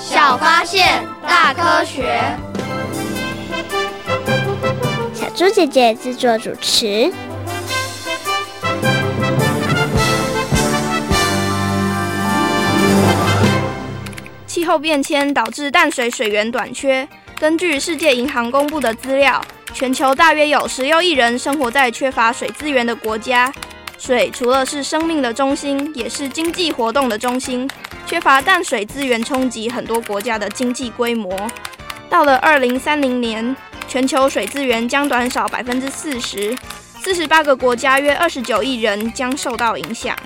小发现，大科学。小猪姐姐制作主持。气候变迁导致淡水水源短缺。根据世界银行公布的资料，全球大约有十六亿人生活在缺乏水资源的国家。水除了是生命的中心，也是经济活动的中心。缺乏淡水资源，冲击很多国家的经济规模。到了二零三零年，全球水资源将短少百分之四十，四十八个国家约二十九亿人将受到影响。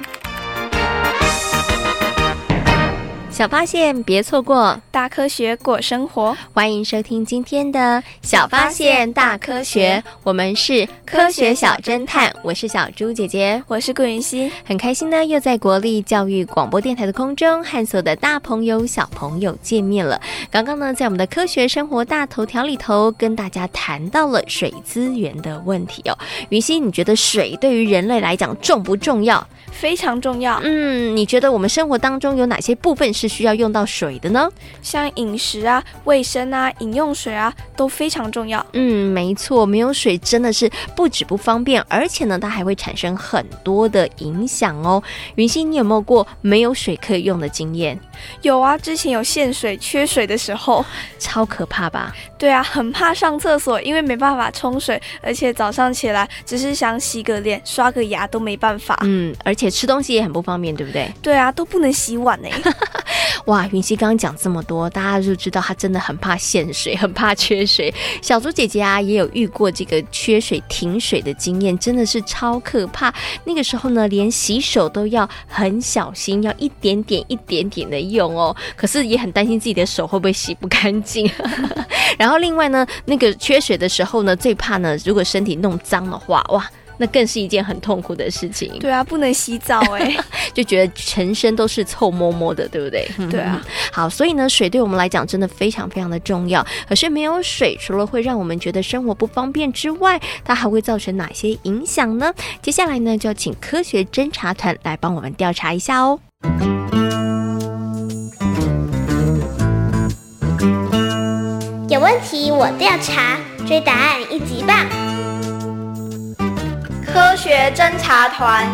小发现，别错过大科学过生活。欢迎收听今天的小发现大科学，我们是科学小侦探，我是小猪姐姐，我是顾云熙，很开心呢，又在国立教育广播电台的空中和所有的大朋友小朋友见面了。刚刚呢，在我们的科学生活大头条里头，跟大家谈到了水资源的问题哦。云熙，你觉得水对于人类来讲重不重要？非常重要。嗯，你觉得我们生活当中有哪些部分是需要用到水的呢？像饮食啊、卫生啊、饮用水啊，都非常重要。嗯，没错，没有水真的是不止不方便，而且呢，它还会产生很多的影响哦。云熙，你有没有过没有水可以用的经验？有啊，之前有限水、缺水的时候，超可怕吧？对啊，很怕上厕所，因为没办法冲水，而且早上起来只是想洗个脸、刷个牙都没办法。嗯，而且。且吃东西也很不方便，对不对？对啊，都不能洗碗呢。哇，云溪刚刚讲这么多，大家就知道他真的很怕限水，很怕缺水。小猪姐姐啊，也有遇过这个缺水停水的经验，真的是超可怕。那个时候呢，连洗手都要很小心，要一点点、一点点的用哦。可是也很担心自己的手会不会洗不干净。然后另外呢，那个缺水的时候呢，最怕呢，如果身体弄脏的话，哇。那更是一件很痛苦的事情。对啊，不能洗澡哎，就觉得全身都是臭摸摸的，对不对？对啊。好，所以呢，水对我们来讲真的非常非常的重要。可是没有水，除了会让我们觉得生活不方便之外，它还会造成哪些影响呢？接下来呢，就要请科学侦查团来帮我们调查一下哦。有问题我调查，追答案一级棒。科学侦查团，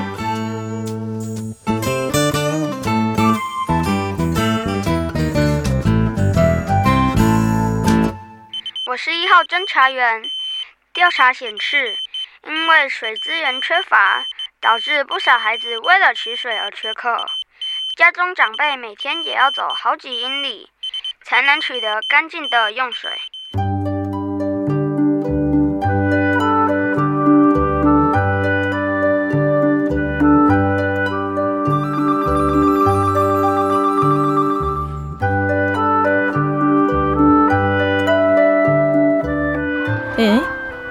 我是一号侦查员。调查显示，因为水资源缺乏，导致不少孩子为了取水而缺课，家中长辈每天也要走好几英里，才能取得干净的用水。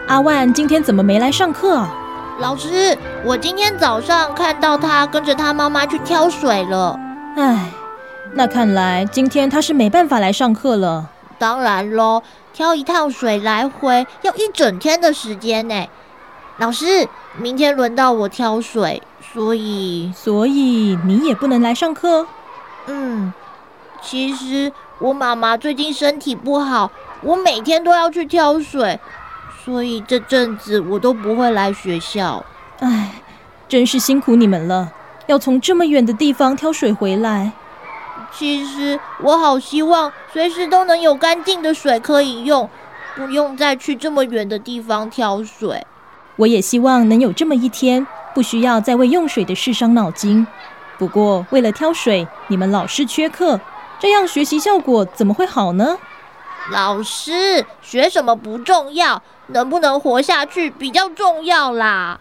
阿万今天怎么没来上课啊？老师，我今天早上看到他跟着他妈妈去挑水了。唉，那看来今天他是没办法来上课了。当然喽，挑一趟水来回要一整天的时间呢。老师，明天轮到我挑水，所以所以你也不能来上课？嗯，其实我妈妈最近身体不好，我每天都要去挑水。所以这阵子我都不会来学校，唉，真是辛苦你们了，要从这么远的地方挑水回来。其实我好希望随时都能有干净的水可以用，不用再去这么远的地方挑水。我也希望能有这么一天，不需要再为用水的事伤脑筋。不过为了挑水，你们老是缺课，这样学习效果怎么会好呢？老师学什么不重要能不能活下去比较重要啦。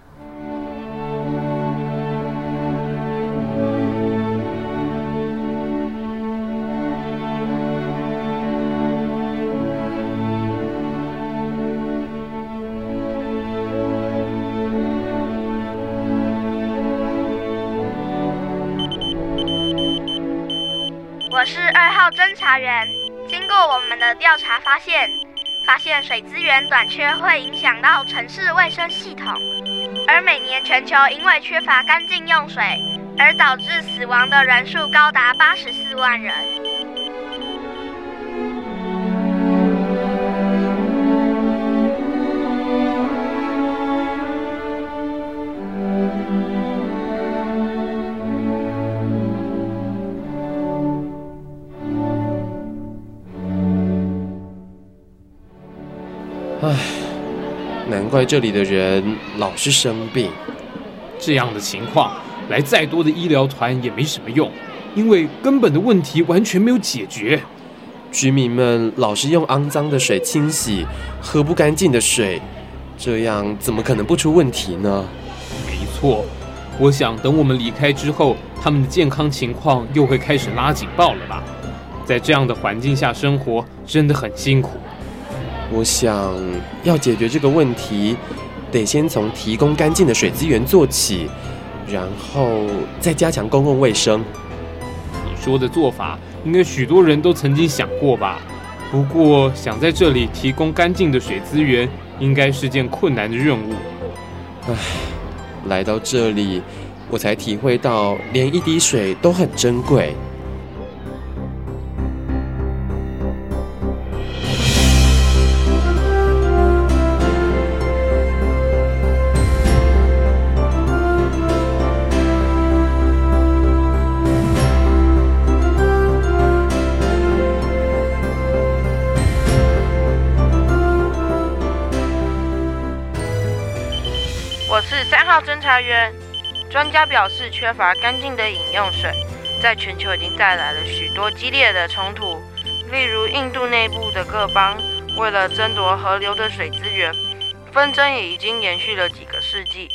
我是二号侦查员。经过我们的调查发现，发现水资源短缺会影响到城市卫生系统，而每年全球因为缺乏干净用水而导致死亡的人数高达八十四万人。唉，难怪这里的人老是生病。这样的情况，来再多的医疗团也没什么用，因为根本的问题完全没有解决。居民们老是用肮脏的水清洗，喝不干净的水，这样怎么可能不出问题呢？没错，我想等我们离开之后，他们的健康情况又会开始拉警报了吧？在这样的环境下生活，真的很辛苦。我想要解决这个问题，得先从提供干净的水资源做起，然后再加强公共卫生。你说的做法，应该许多人都曾经想过吧？不过，想在这里提供干净的水资源，应该是件困难的任务。唉，来到这里，我才体会到，连一滴水都很珍贵。专家表示，缺乏干净的饮用水，在全球已经带来了许多激烈的冲突。例如，印度内部的各邦为了争夺河流的水资源，纷争也已经延续了几个世纪。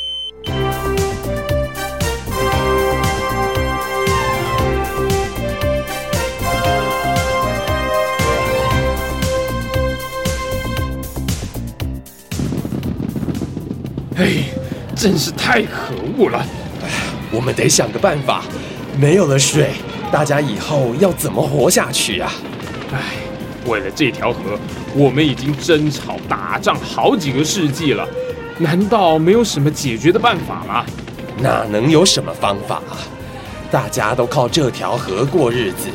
嘿。真是太可恶了！我们得想个办法，没有了水，大家以后要怎么活下去啊？唉，为了这条河，我们已经争吵打仗好几个世纪了，难道没有什么解决的办法吗？哪能有什么方法啊？大家都靠这条河过日子，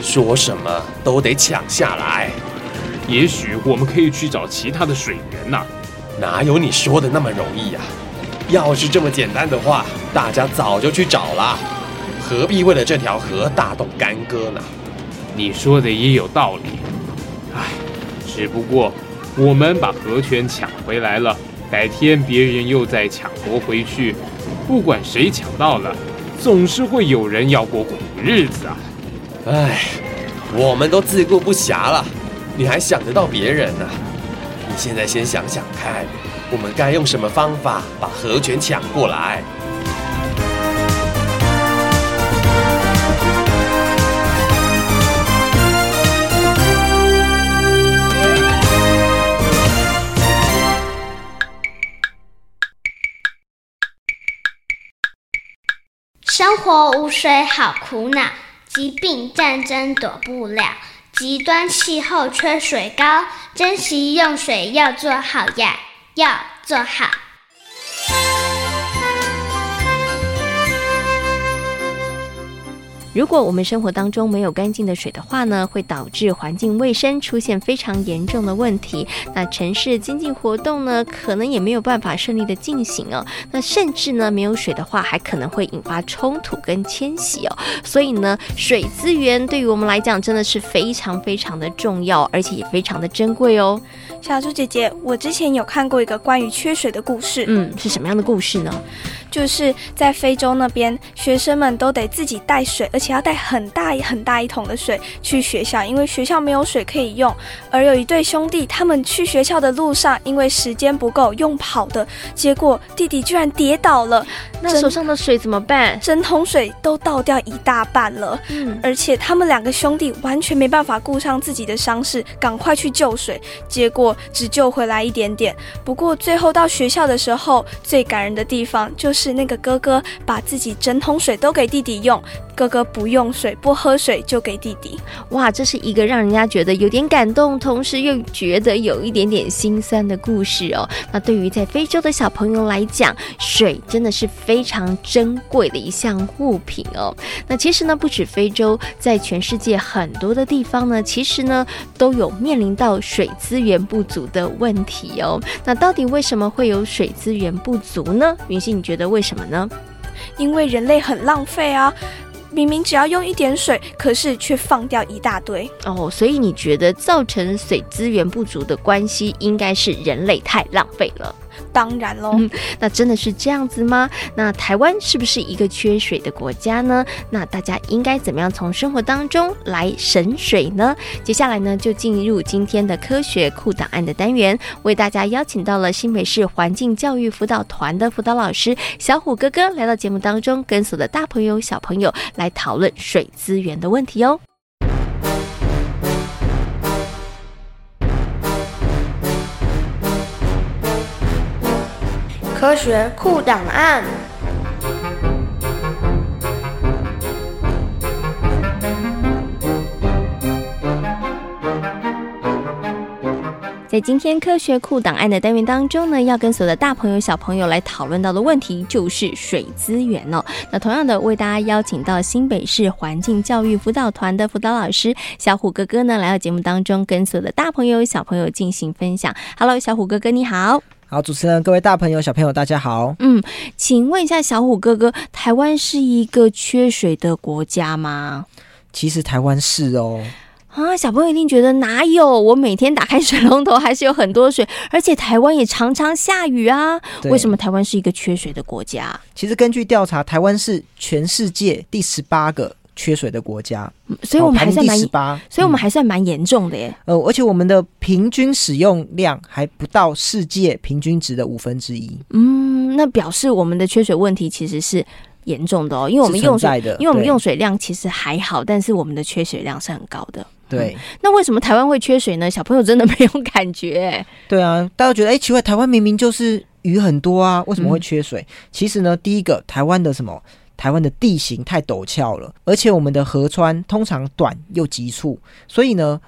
说什么都得抢下来。也许我们可以去找其他的水源呐。哪有你说的那么容易呀？要是这么简单的话，大家早就去找了，何必为了这条河大动干戈呢？你说的也有道理，唉，只不过我们把河权抢回来了，改天别人又再抢夺回去，不管谁抢到了，总是会有人要过苦日子啊！唉，我们都自顾不暇了，你还想得到别人呢？你现在先想想看。我们该用什么方法把河权抢过来？生活无水好苦恼，疾病战争躲不了，极端气候缺水高，珍惜用水要做好呀。要做好。如果我们生活当中没有干净的水的话呢，会导致环境卫生出现非常严重的问题。那城市经济活动呢，可能也没有办法顺利的进行哦。那甚至呢，没有水的话，还可能会引发冲突跟迁徙哦。所以呢，水资源对于我们来讲真的是非常非常的重要，而且也非常的珍贵哦。小猪姐姐，我之前有看过一个关于缺水的故事。嗯，是什么样的故事呢？就是在非洲那边，学生们都得自己带水，而且要带很大很大一桶的水去学校，因为学校没有水可以用。而有一对兄弟，他们去学校的路上，因为时间不够，用跑的，结果弟弟居然跌倒了。那手上的水怎么办？整桶水都倒掉一大半了。嗯，而且他们两个兄弟完全没办法顾上自己的伤势，赶快去救水，结果只救回来一点点。不过最后到学校的时候，最感人的地方就是。是那个哥哥把自己整桶水都给弟弟用，哥哥不用水、不喝水就给弟弟。哇，这是一个让人家觉得有点感动，同时又觉得有一点点心酸的故事哦。那对于在非洲的小朋友来讲，水真的是非常珍贵的一项物品哦。那其实呢，不止非洲，在全世界很多的地方呢，其实呢都有面临到水资源不足的问题哦。那到底为什么会有水资源不足呢？云溪，你觉得为什么呢？因为人类很浪费啊。明明只要用一点水，可是却放掉一大堆哦。所以你觉得造成水资源不足的关系，应该是人类太浪费了。当然喽、那真的是这样子吗？那台湾是不是一个缺水的国家呢？那大家应该怎么样从生活当中来省水呢？接下来呢，就进入今天的科学库档案的单元，为大家邀请到了新北市环境教育辅导团的辅导老师小虎哥哥来到节目当中，跟所有的大朋友小朋友来讨论水资源的问题哦。科学库档案。在今天科学库档案的单元当中呢，要跟所有的大朋友小朋友来讨论到的问题就是水资源哦。那同样的，为大家邀请到新北市环境教育辅导团的辅导老师小虎哥哥呢，来到节目当中，跟所有的大朋友小朋友进行分享。Hello，小虎哥哥，你好。好，主持人，各位大朋友、小朋友，大家好。嗯，请问一下，小虎哥哥，台湾是一个缺水的国家吗？其实台湾是哦。啊，小朋友一定觉得哪有？我每天打开水龙头还是有很多水，而且台湾也常常下雨啊。为什么台湾是一个缺水的国家？其实根据调查，台湾是全世界第十八个。缺水的国家，所以我们还算蛮，十八，所以我们还算蛮严重的耶。呃，而且我们的平均使用量还不到世界平均值的五分之一。嗯，那表示我们的缺水问题其实是严重的哦，因为我们用水，因为我们用水量其实还好，但是我们的缺水量是很高的。对，嗯，那为什么台湾会缺水呢？小朋友真的没有感觉。对啊，大家觉得哎，欸，奇怪，台湾明明就是雨很多啊，为什么会缺水？嗯，其实呢，第一个，台湾的什么？台湾的地形太陡峭了，而且我们的河川通常短又急促，所以呢，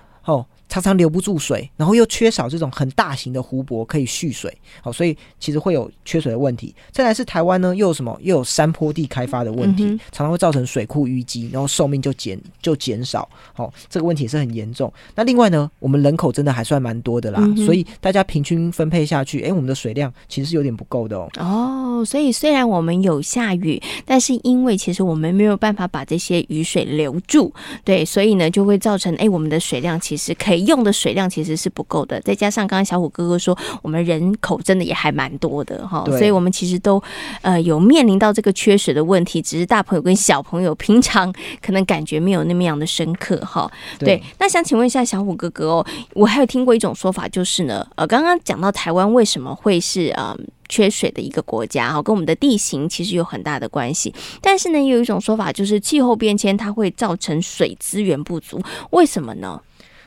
常常留不住水，然后又缺少这种很大型的湖泊可以蓄水，好，所以其实会有缺水的问题。再来是台湾呢，又有什么？又有山坡地开发的问题，嗯、常常会造成水库淤积，然后寿命就减就减少。好，这个问题也是很严重。那另外呢，我们人口真的还算蛮多的啦，嗯、所以大家平均分配下去，哎，我们的水量其实是有点不够的哦。哦，所以虽然我们有下雨，但是因为其实我们没有办法把这些雨水留住，对，所以呢就会造成哎，我们的水量其实可以。用的水量其实是不够的，再加上刚刚小虎哥哥说，我们人口真的也还蛮多的哈，所以我们其实都呃有面临到这个缺水的问题，只是大朋友跟小朋友平常可能感觉没有那么样的深刻哈。对，那想请问一下小虎哥哥哦，我还有听过一种说法，就是呢，呃，刚刚讲到台湾为什么会是呃缺水的一个国家哈，跟我们的地形其实有很大的关系，但是呢，有一种说法就是气候变迁它会造成水资源不足，为什么呢？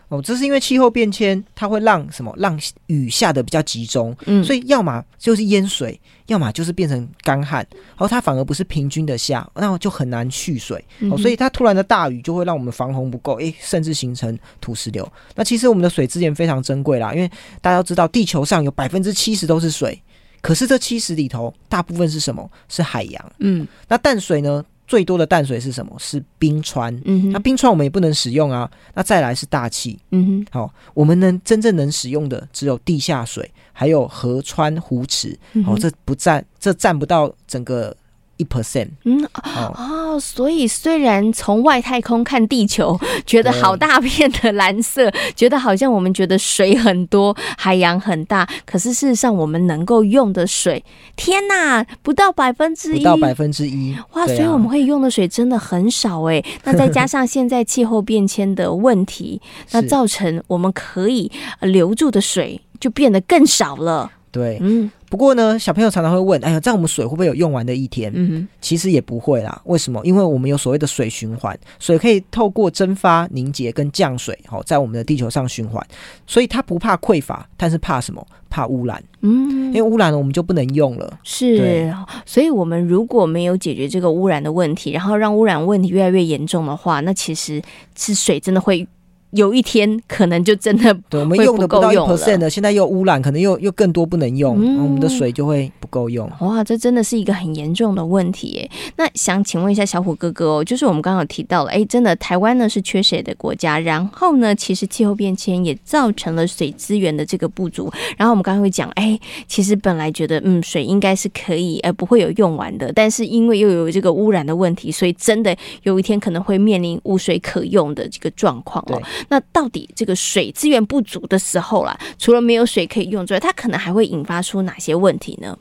哦，这是因为气候变迁，它会让什么？让雨下的比较集中，嗯，所以要么就是淹水，要么就是变成干旱，然后它反而不是平均的下，那就很难蓄水。哦，所以它突然的大雨就会让我们防洪不够，诶，甚至形成土石流。那其实我们的水资源非常珍贵啦，因为大家都知道，地球上有百分之七十都是水，可是这七十里头大部分是什么？是海洋。嗯，那淡水呢？最多的淡水是什么？是冰川。嗯哼，那冰川我们也不能使用啊。那再来是大气。嗯哼，好、哦，我们能真正能使用的只有地下水，还有河川湖池。嗯、哦，这不占，这占不到整个。一 percent，嗯哦，哦，所以虽然从外太空看地球，觉得好大片的蓝色，觉得好像我们觉得水很多，海洋很大，可是事实上我们能够用的水，天哪，不到百分之一，不到百分之一，哇，所以我们会用的水真的很少哎。那再加上 现在气候变迁的问题，那造成我们可以留住的水就变得更少了。对，嗯。不过呢，小朋友常常会问：“哎呀，这样我们水会不会有用完的一天？”嗯哼，其实也不会啦。为什么？因为我们有所谓的水循环，水可以透过蒸发、凝结跟降水，好，在我们的地球上循环，所以它不怕匮乏，但是怕什么？怕污染。嗯，因为污染了，我们就不能用了。是，所以我们如果没有解决这个污染的问题，然后让污染问题越来越严重的话，那其实是水真的会。有一天可能就真的 对我们用的不到一 percent 的，现在又污染，可能又又更多不能用，嗯、我们的水就会不够用。哇，这真的是一个很严重的问题耶。那想请问一下小虎哥哥哦，就是我们刚刚有提到了，哎，真的台湾呢是缺水的国家，然后呢，其实气候变迁也造成了水资源的这个不足。然后我们刚刚会讲，哎，其实本来觉得嗯水应该是可以，呃不会有用完的，但是因为又有这个污染的问题，所以真的有一天可能会面临无水可用的这个状况哦。那到底这个水资源不足的时候啦，除了没有水可以用之外，它可能还会引发出哪些问题呢？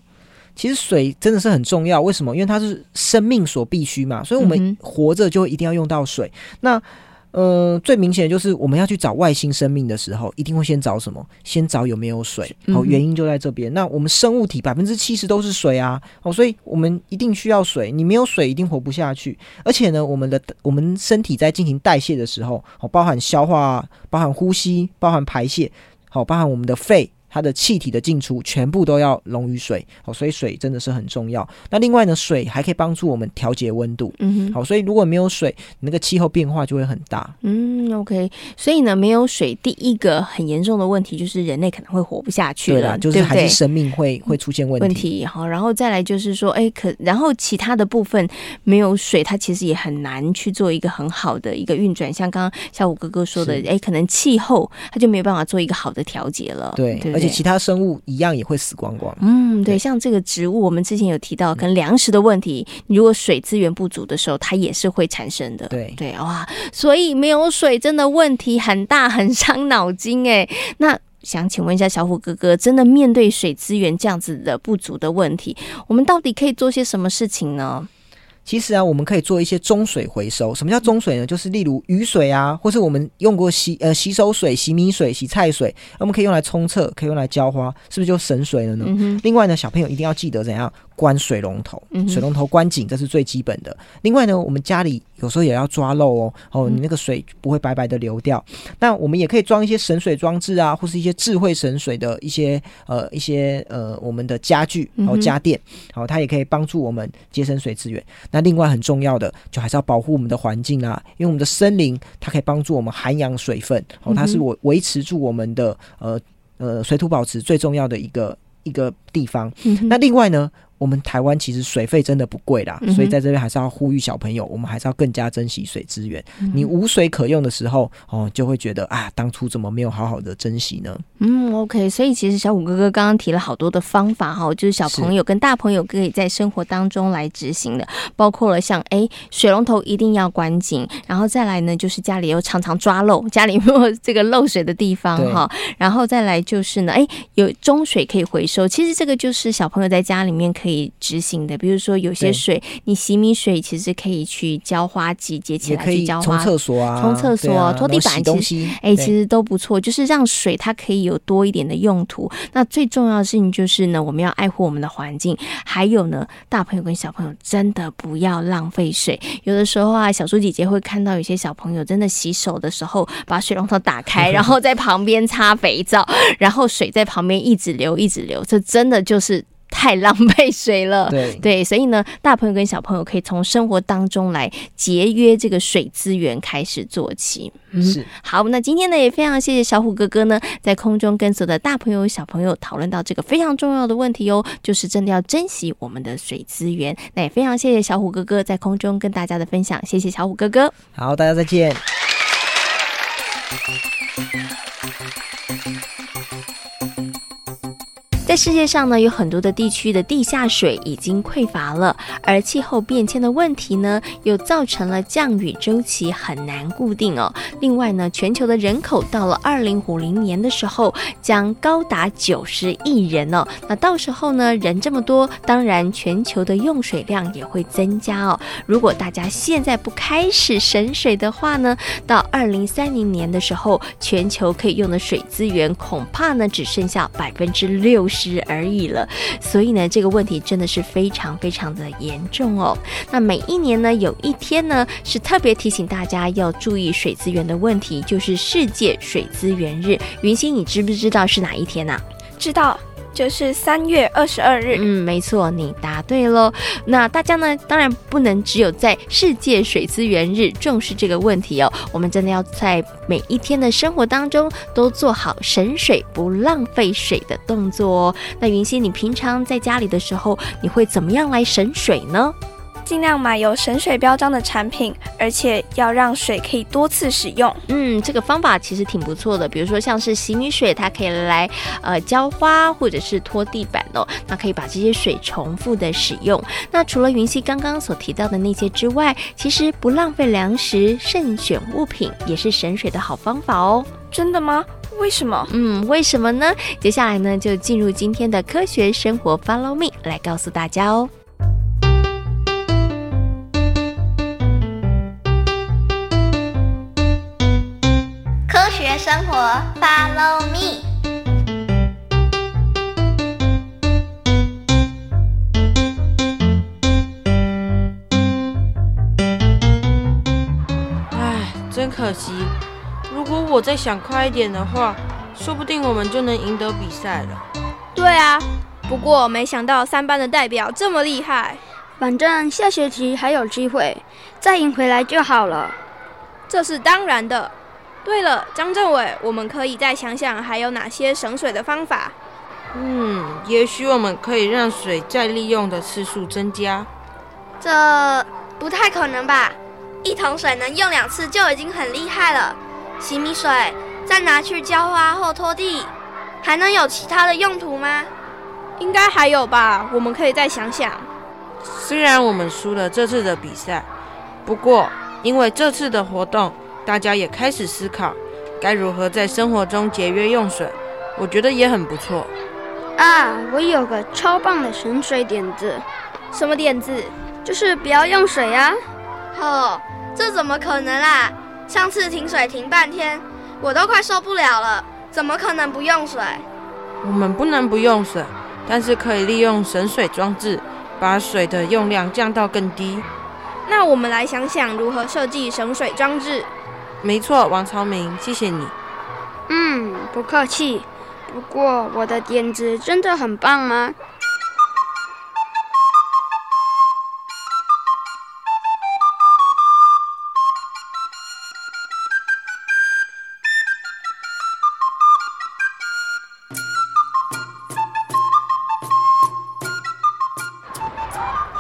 其实水真的是很重要，为什么？因为它是生命所必须嘛，所以我们活着就一定要用到水。嗯、那呃，最明显的就是我们要去找外星生命的时候，一定会先找什么？先找有没有水。好，原因就在这边。嗯、那我们生物体百分之七十都是水啊，哦，所以我们一定需要水。你没有水，一定活不下去。而且呢，我们的我们身体在进行代谢的时候，哦，包含消化、包含呼吸、包含排泄，好，包含我们的肺。它的气体的进出全部都要溶于水，好，所以水真的是很重要。那另外呢，水还可以帮助我们调节温度，嗯哼，好，所以如果没有水，那个气候变化就会很大。嗯，OK，所以呢，没有水，第一个很严重的问题就是人类可能会活不下去了，对啦，就是还是生命会会出现问题。问题好，然后再来就是说，哎，可然后其他的部分没有水，它其实也很难去做一个很好的一个运转。像刚刚小五哥哥说的，哎，可能气候它就没有办法做一个好的调节了。对对而且其他生物一样也会死光光。嗯，对，像这个植物，我们之前有提到跟粮食的问题，如果水资源不足的时候，它也是会产生的。对对，哇，所以没有水真的问题很大，很伤脑筋哎。那想请问一下小虎哥哥，真的面对水资源这样子的不足的问题，我们到底可以做些什么事情呢？其实啊，我们可以做一些中水回收。什么叫中水呢？就是例如雨水啊，或是我们用过洗呃洗手水、洗米水、洗菜水，我们可以用来冲厕，可以用来浇花，是不是就省水了呢？嗯、另外呢，小朋友一定要记得怎样关水龙头，水龙头关紧，这是最基本的。另外呢，我们家里有时候也要抓漏哦，哦，你那个水不会白白的流掉。那我们也可以装一些省水装置啊，或是一些智慧省水的一些呃一些呃我们的家具，然后家电，好，它也可以帮助我们节省水资源。那另外很重要的，就还是要保护我们的环境啊，因为我们的森林它可以帮助我们涵养水分，哦，它是我维持住我们的呃呃水土保持最重要的一个一个地方。那另外呢，我们台湾其实水费真的不贵啦，嗯、所以在这边还是要呼吁小朋友，我们还是要更加珍惜水资源。嗯、你无水可用的时候，哦，就会觉得啊，当初怎么没有好好的珍惜呢？嗯，OK。所以其实小五哥哥刚刚提了好多的方法哈，就是小朋友跟大朋友可以在生活当中来执行的，包括了像哎，水龙头一定要关紧，然后再来呢，就是家里又常常抓漏，家里没有这个漏水的地方哈，然后再来就是呢，哎，有中水可以回收，其实这个就是小朋友在家里面可以。可以执行的，比如说有些水，你洗米水其实可以去浇花季节起来去浇花，冲厕所啊，冲厕所、拖、啊、地板，其实哎，其实都不错，就是让水它可以有多一点的用途。那最重要的事情就是呢，我们要爱护我们的环境，还有呢，大朋友跟小朋友真的不要浪费水。有的时候啊，小猪姐姐会看到有些小朋友真的洗手的时候把水龙头打开，然后在旁边擦肥皂，然后水在旁边一直流一直流，这真的就是。太浪费水了，对对，所以呢，大朋友跟小朋友可以从生活当中来节约这个水资源开始做起。嗯，是好，那今天呢也非常谢谢小虎哥哥呢，在空中跟所有的大朋友小朋友讨论到这个非常重要的问题哦，就是真的要珍惜我们的水资源。那也非常谢谢小虎哥哥在空中跟大家的分享，谢谢小虎哥哥。好，大家再见。在世界上呢，有很多的地区的地下水已经匮乏了，而气候变迁的问题呢，又造成了降雨周期很难固定哦。另外呢，全球的人口到了二零五零年的时候，将高达九十亿人哦。那到时候呢，人这么多，当然全球的用水量也会增加哦。如果大家现在不开始省水的话呢，到二零三零年的时候，全球可以用的水资源恐怕呢，只剩下百分之六十。失而已了。所以呢，这个问题真的是非常非常的严重哦。那每一年呢，有一天呢，是特别提醒大家要注意水资源的问题，就是世界水资源日。云星，你知不知道是哪一天呢、知道。就是三月二十二日。嗯，没错，你答对喽。那大家呢，当然不能只有在世界水资源日重视这个问题哦。我们真的要在每一天的生活当中都做好省水不浪费水的动作哦。那云溪，你平常在家里的时候，你会怎么样来省水呢？尽量买有省水标章的产品，而且要让水可以多次使用。嗯，这个方法其实挺不错的。比如说像是洗米水，它可以来呃浇花或者是拖地板哦，那可以把这些水重复的使用。那除了云溪刚刚所提到的那些之外，其实不浪费粮食、慎选物品也是省水的好方法哦。真的吗？为什么？嗯，为什么呢？接下来呢，就进入今天的科学生活，Follow me 来告诉大家哦。生活，Follow me。唉，真可惜。如果我再想快一点的话，说不定我们就能赢得比赛了。对啊，不过没想到三班的代表这么厉害。反正下学期还有机会，再赢回来就好了。这是当然的。对了，张政委，我们可以再想想还有哪些省水的方法。嗯，也许我们可以让水再利用的次数增加。这不太可能吧？一桶水能用两次就已经很厉害了。洗米水再拿去浇花或拖地，还能有其他的用途吗？应该还有吧，我们可以再想想。虽然我们输了这次的比赛，不过因为这次的活动。大家也开始思考该如何在生活中节约用水，我觉得也很不错。啊，我有个超棒的省水点子。什么点子？就是不要用水啊！哦，这怎么可能啦？上次停水停半天，我都快受不了了，怎么可能不用水？我们不能不用水，但是可以利用省水装置，把水的用量降到更低。那我们来想想如何设计省水装置。没错，王朝明，谢谢你。嗯，不客气。不过我的点子真的很棒吗？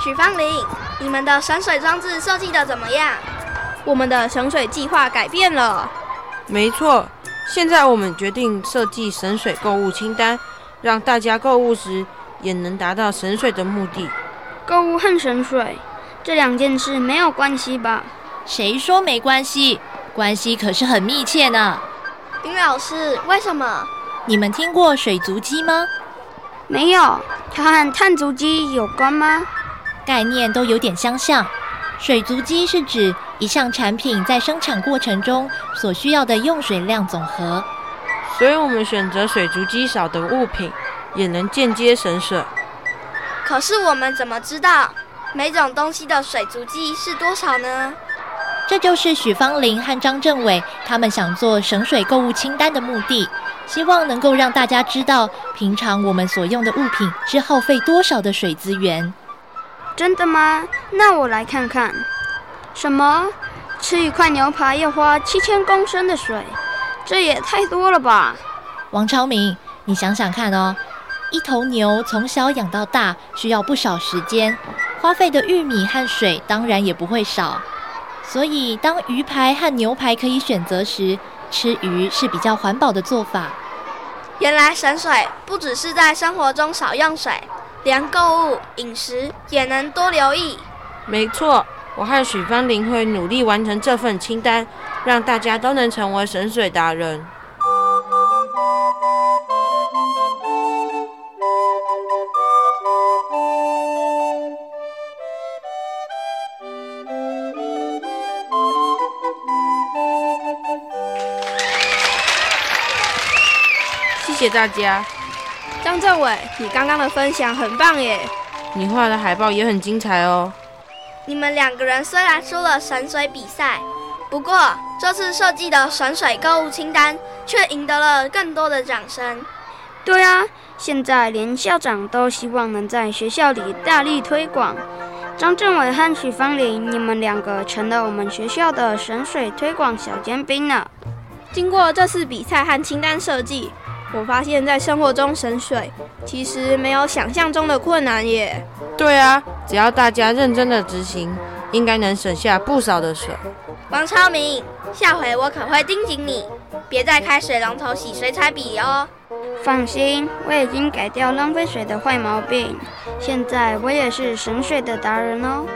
许芳玲，你们的省水装置设计的怎么样？我们的省水计划改变了。没错，现在我们决定设计省水购物清单，让大家购物时也能达到省水的目的。购物和省水这两件事没有关系吧？谁说没关系？关系可是很密切呢。丁老师，为什么？你们听过水足迹吗？没有，它和碳足迹有关吗？概念都有点相像。水足迹是指一项产品在生产过程中所需要的用水量总和，所以我们选择水足迹少的物品，也能间接省水。可是我们怎么知道每种东西的水足迹是多少呢？这就是许芳玲和张政委他们想做省水购物清单的目的，希望能够让大家知道平常我们所用的物品是耗费多少的水资源。真的吗？那我来看看。什么？吃一块牛排要花七千公升的水，这也太多了吧？王超明，你想想看哦，一头牛从小养到大需要不少时间，花费的玉米和水当然也不会少。所以，当鱼排和牛排可以选择时，吃鱼是比较环保的做法。原来省水不只是在生活中少用水。连购物、饮食也能多留意。没错，我和许芳玲会努力完成这份清单，让大家都能成为神水达人。谢谢大家。张政委，你刚刚的分享很棒耶！你画的海报也很精彩哦。你们两个人虽然输了神水比赛，不过这次设计的神水购物清单却赢得了更多的掌声。对啊，现在连校长都希望能在学校里大力推广。张政委和许芳玲，你们两个成了我们学校的神水推广小尖兵了。经过这次比赛和清单设计。我发现，在生活中省水其实没有想象中的困难耶。对啊，只要大家认真的执行，应该能省下不少的水。王超明，下回我可会盯紧你，别再开水龙头洗水彩笔哦。放心，我已经改掉浪费水的坏毛病，现在我也是省水的达人哦。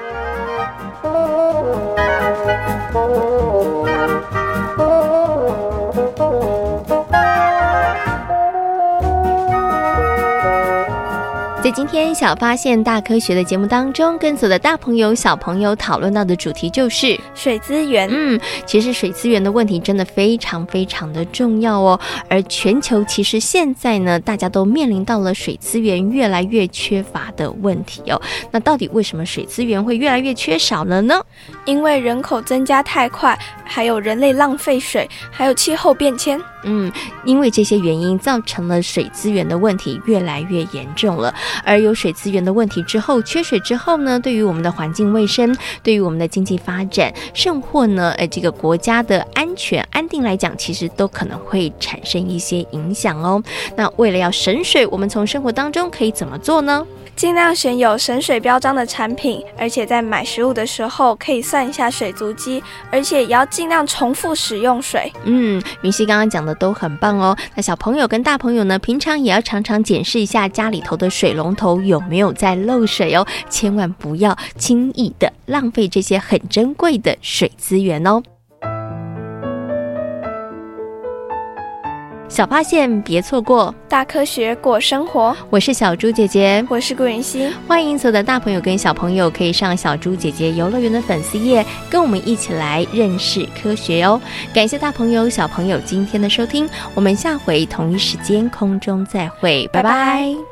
在今天小发现大科学的节目当中，跟所有的大朋友小朋友讨论到的主题就是水资源。嗯，其实水资源的问题真的非常非常的重要哦。而全球其实现在呢，大家都面临到了水资源越来越缺乏的问题哦。那到底为什么水资源会越来越缺少了呢？因为人口增加太快，还有人类浪费水，还有气候变迁。嗯，因为这些原因造成了水资源的问题越来越严重了。而有水资源的问题之后，缺水之后呢，对于我们的环境卫生，对于我们的经济发展，甚或呢，呃，这个国家的安全安定来讲，其实都可能会产生一些影响哦。那为了要省水，我们从生活当中可以怎么做呢？尽量选有省水标章的产品，而且在买食物的时候可以算一下水足迹，而且也要尽量重复使用水。嗯，云溪刚刚讲都很棒哦。那小朋友跟大朋友呢，平常也要常常检视一下家里头的水龙头有没有在漏水哦，千万不要轻易的浪费这些很珍贵的水资源哦。小发现，别错过大科学过生活。我是小猪姐姐，我是顾云熙。欢迎所有的大朋友跟小朋友可以上小猪姐姐游乐园的粉丝页，跟我们一起来认识科学哦。感谢大朋友小朋友今天的收听，我们下回同一时间空中再会，拜拜。拜拜。